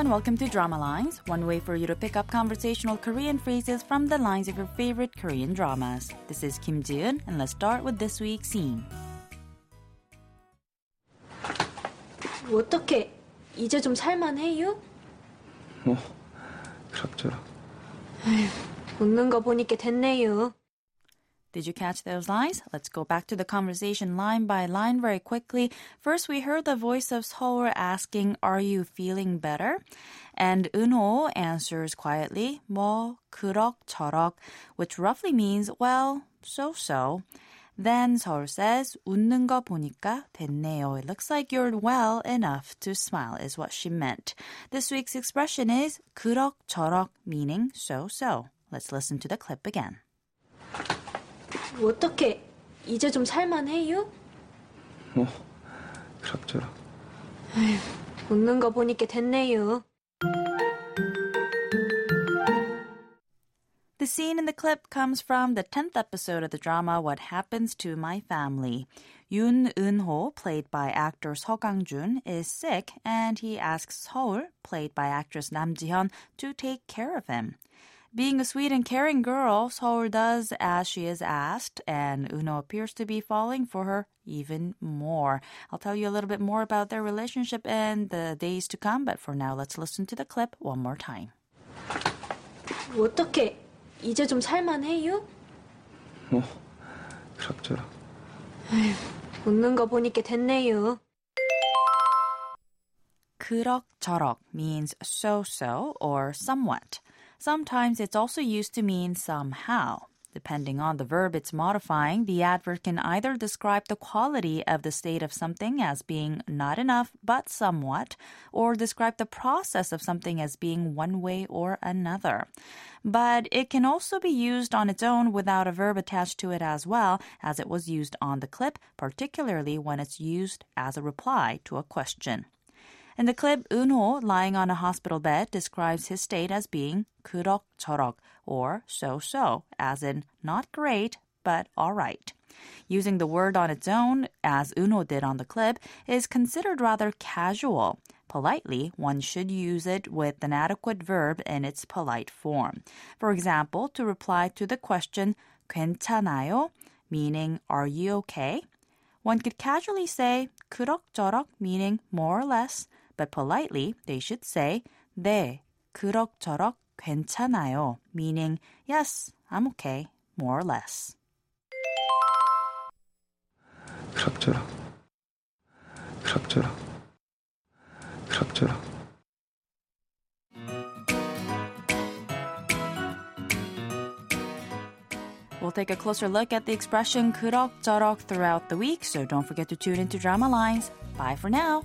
and welcome to Drama Lines, one way for you to pick up conversational Korean phrases from the lines of your favorite Korean dramas. This is Kim Jiun, and let's start with this week's scene. 어떻게 이제 좀 살만해요? 뭐 그럭저럭 웃는 거 보니까 됐네요. Did you catch those lines? Let's go back to the conversation line by line very quickly. First, we heard the voice of Seoul asking, Are you feeling better? And Eun-ho answers quietly, 뭐, 그럭저럭, which roughly means, Well, so so. Then Seoul says, 웃는 거 보니까 됐네요. It looks like you're well enough to smile is what she meant. This week's expression is 그럭저럭 meaning so so. Let's listen to the clip again. 어떻게 이제 좀 살만해요? 뭐 그럭저럭 웃는 거 보니까 됐네요. The scene in the clip comes from the 10th episode of the drama What Happens to My Family. Yoon Eun-ho, played by actor Seo Kang-jun, is sick and he asks Seol, played by actress Nam Ji-hyun, to take care of him. Being a sweet and caring girl, Seoul does as she is asked, and Eun-ho appears to be falling for her even more. I'll tell you a little bit more about their relationship in the days to come, but for now, let's listen to the clip one more time. 어떻게 이제 좀 살만해요? 뭐 그럭저럭. 에휴, 웃는 거 보니까 됐네요. 그럭저럭 means so-so or somewhat. Sometimes it's also used to mean somehow. Depending on the verb it's modifying, the adverb can either describe the quality of the state of something as being not enough but somewhat, or describe the process of something as being one way or another. But it can also be used on its own without a verb attached to it as well, as it was used on the clip, particularly when it's used as a reply to a question. In the clip, Eun-ho, lying on a hospital bed, describes his state as being 그럭저럭 or so-so, as in not great but all right. Using the word on its own, as Eun-ho did on the clip, is considered rather casual. Politely, one should use it with an adequate verb in its polite form. For example, to reply to the question 괜찮아요, meaning are you okay? One could casually say 그럭저럭 meaning more or less but politely they should say 네, 그럭저럭 괜찮아요, meaning yes, I'm okay, more or less. 그럭저럭 그럭저럭 그럭저럭 We'll take a closer look at the expression 그럭저럭 throughout the week, so don't forget to tune into Drama Lines. Bye for now.